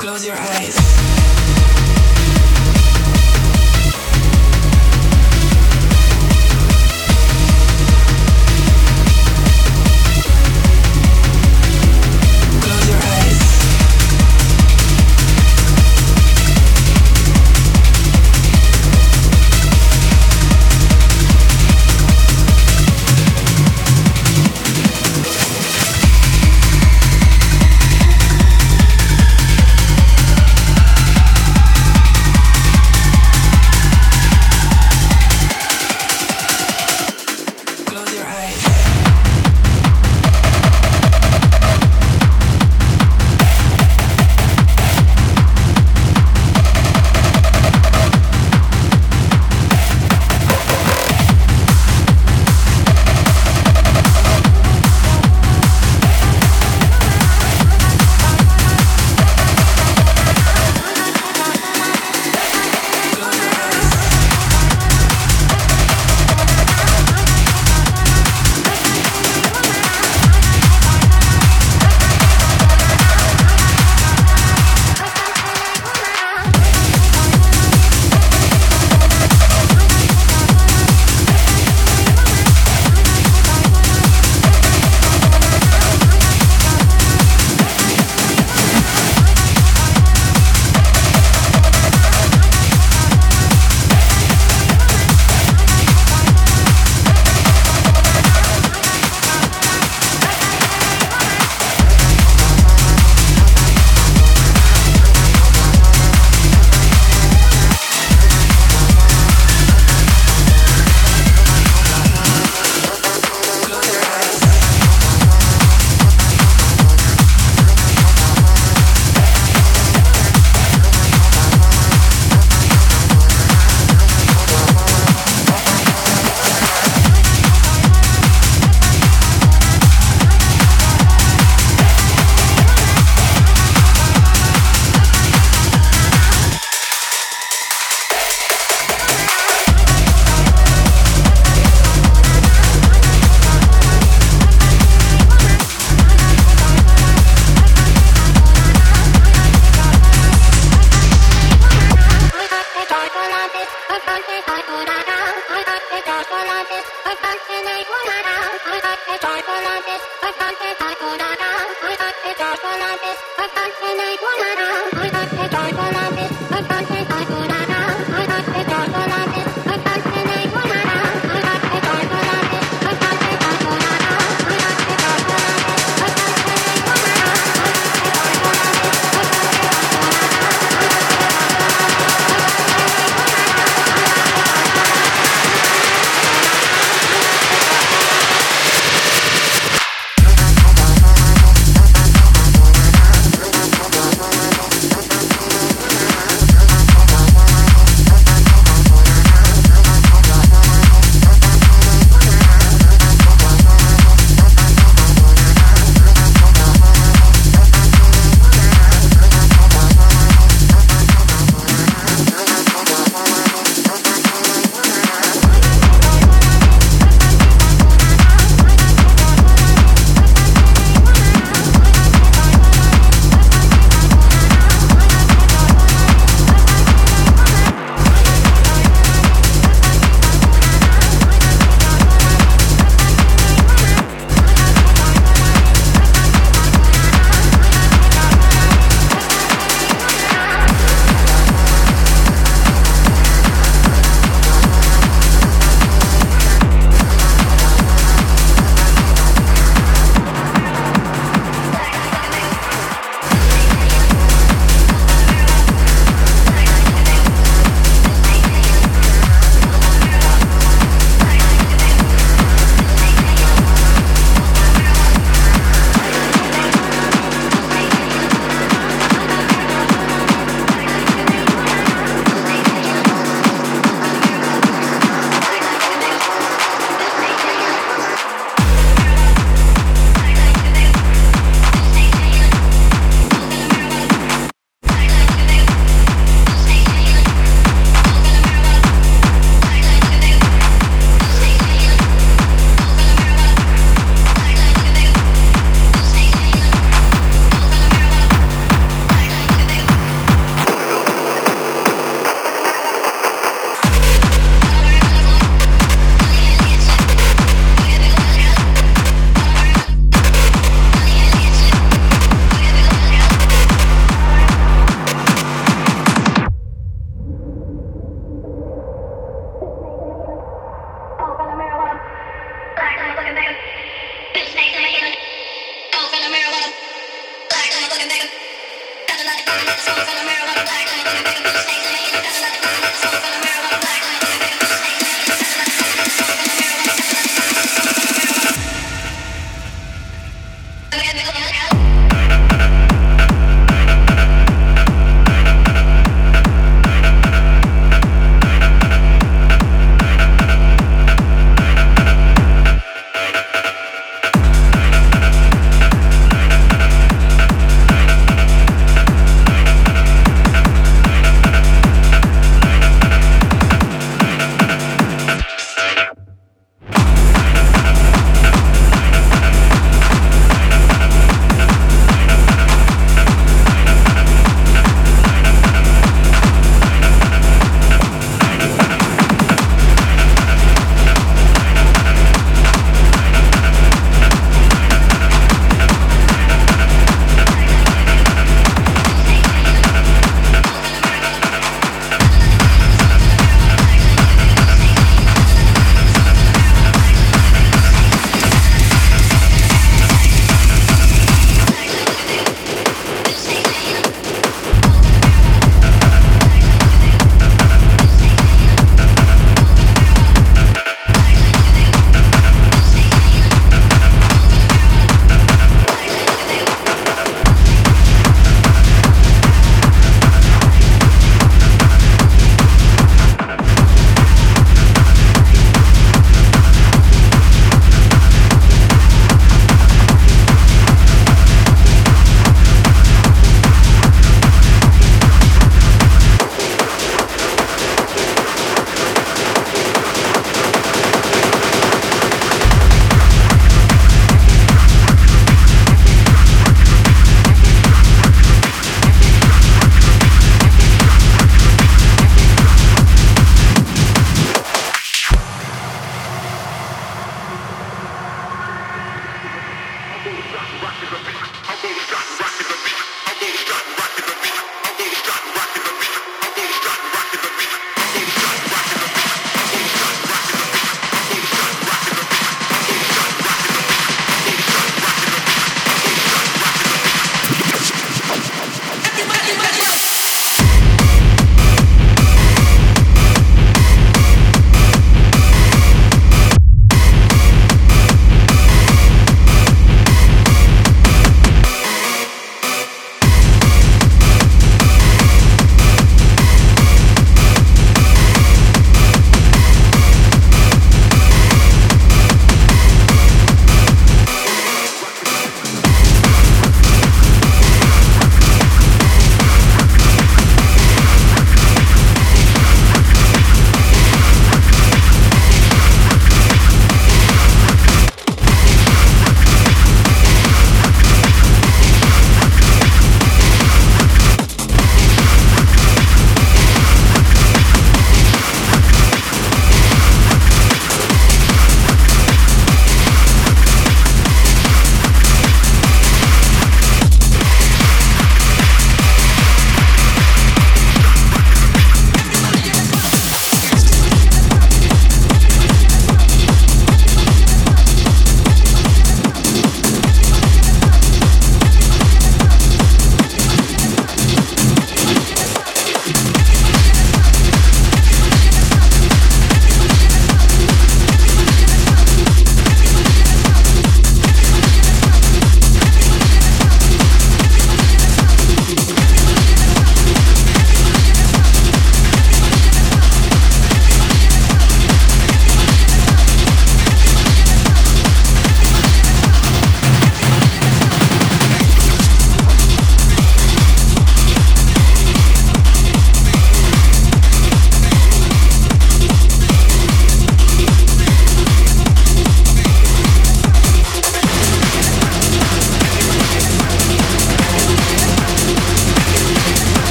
close your eyes.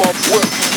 Words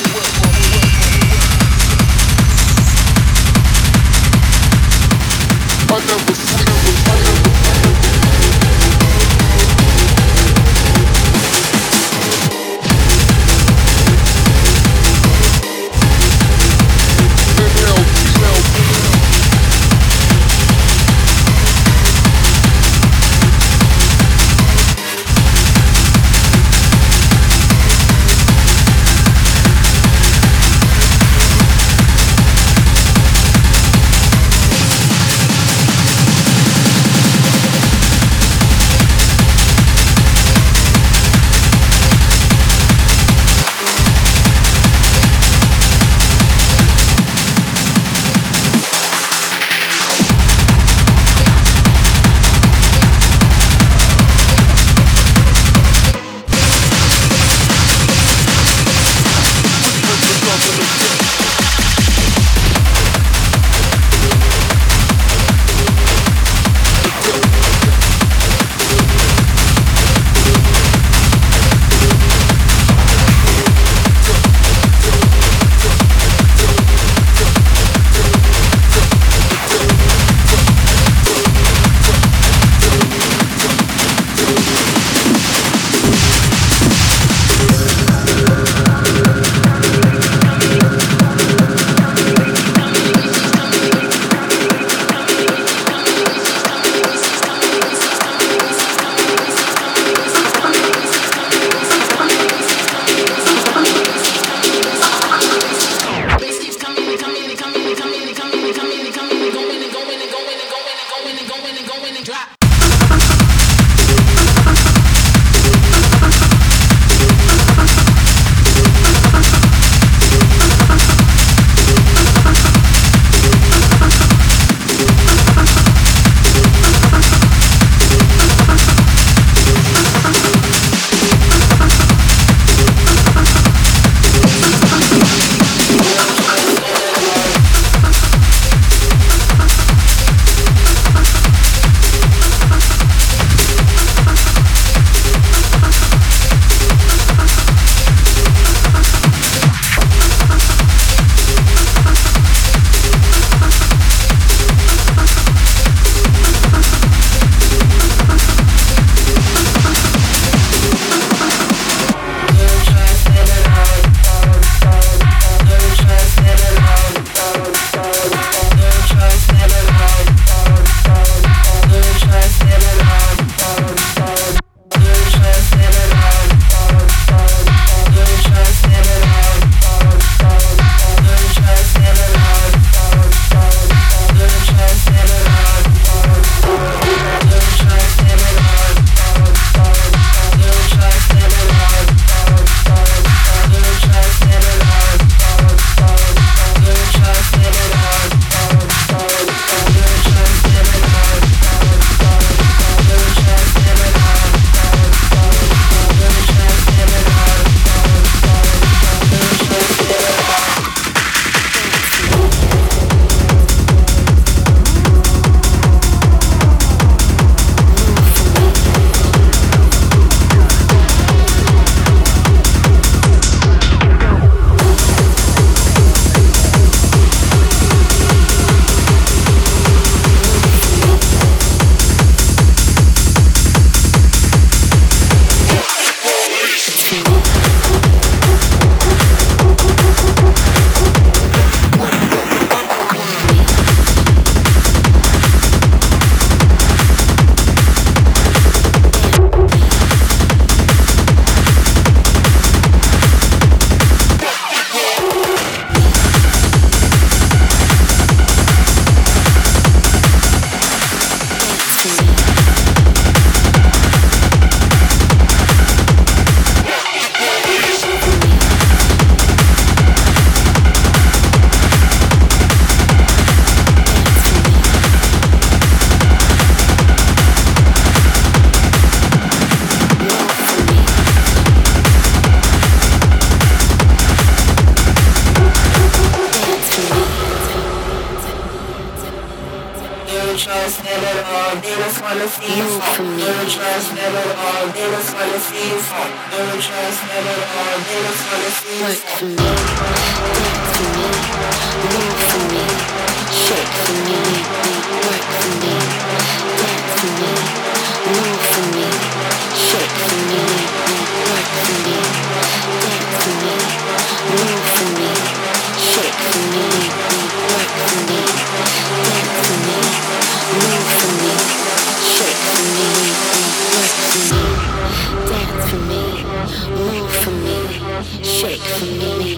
Shake for me,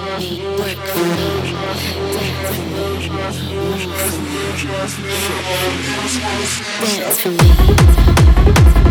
work for me, dance for me, walk for me, dance for me.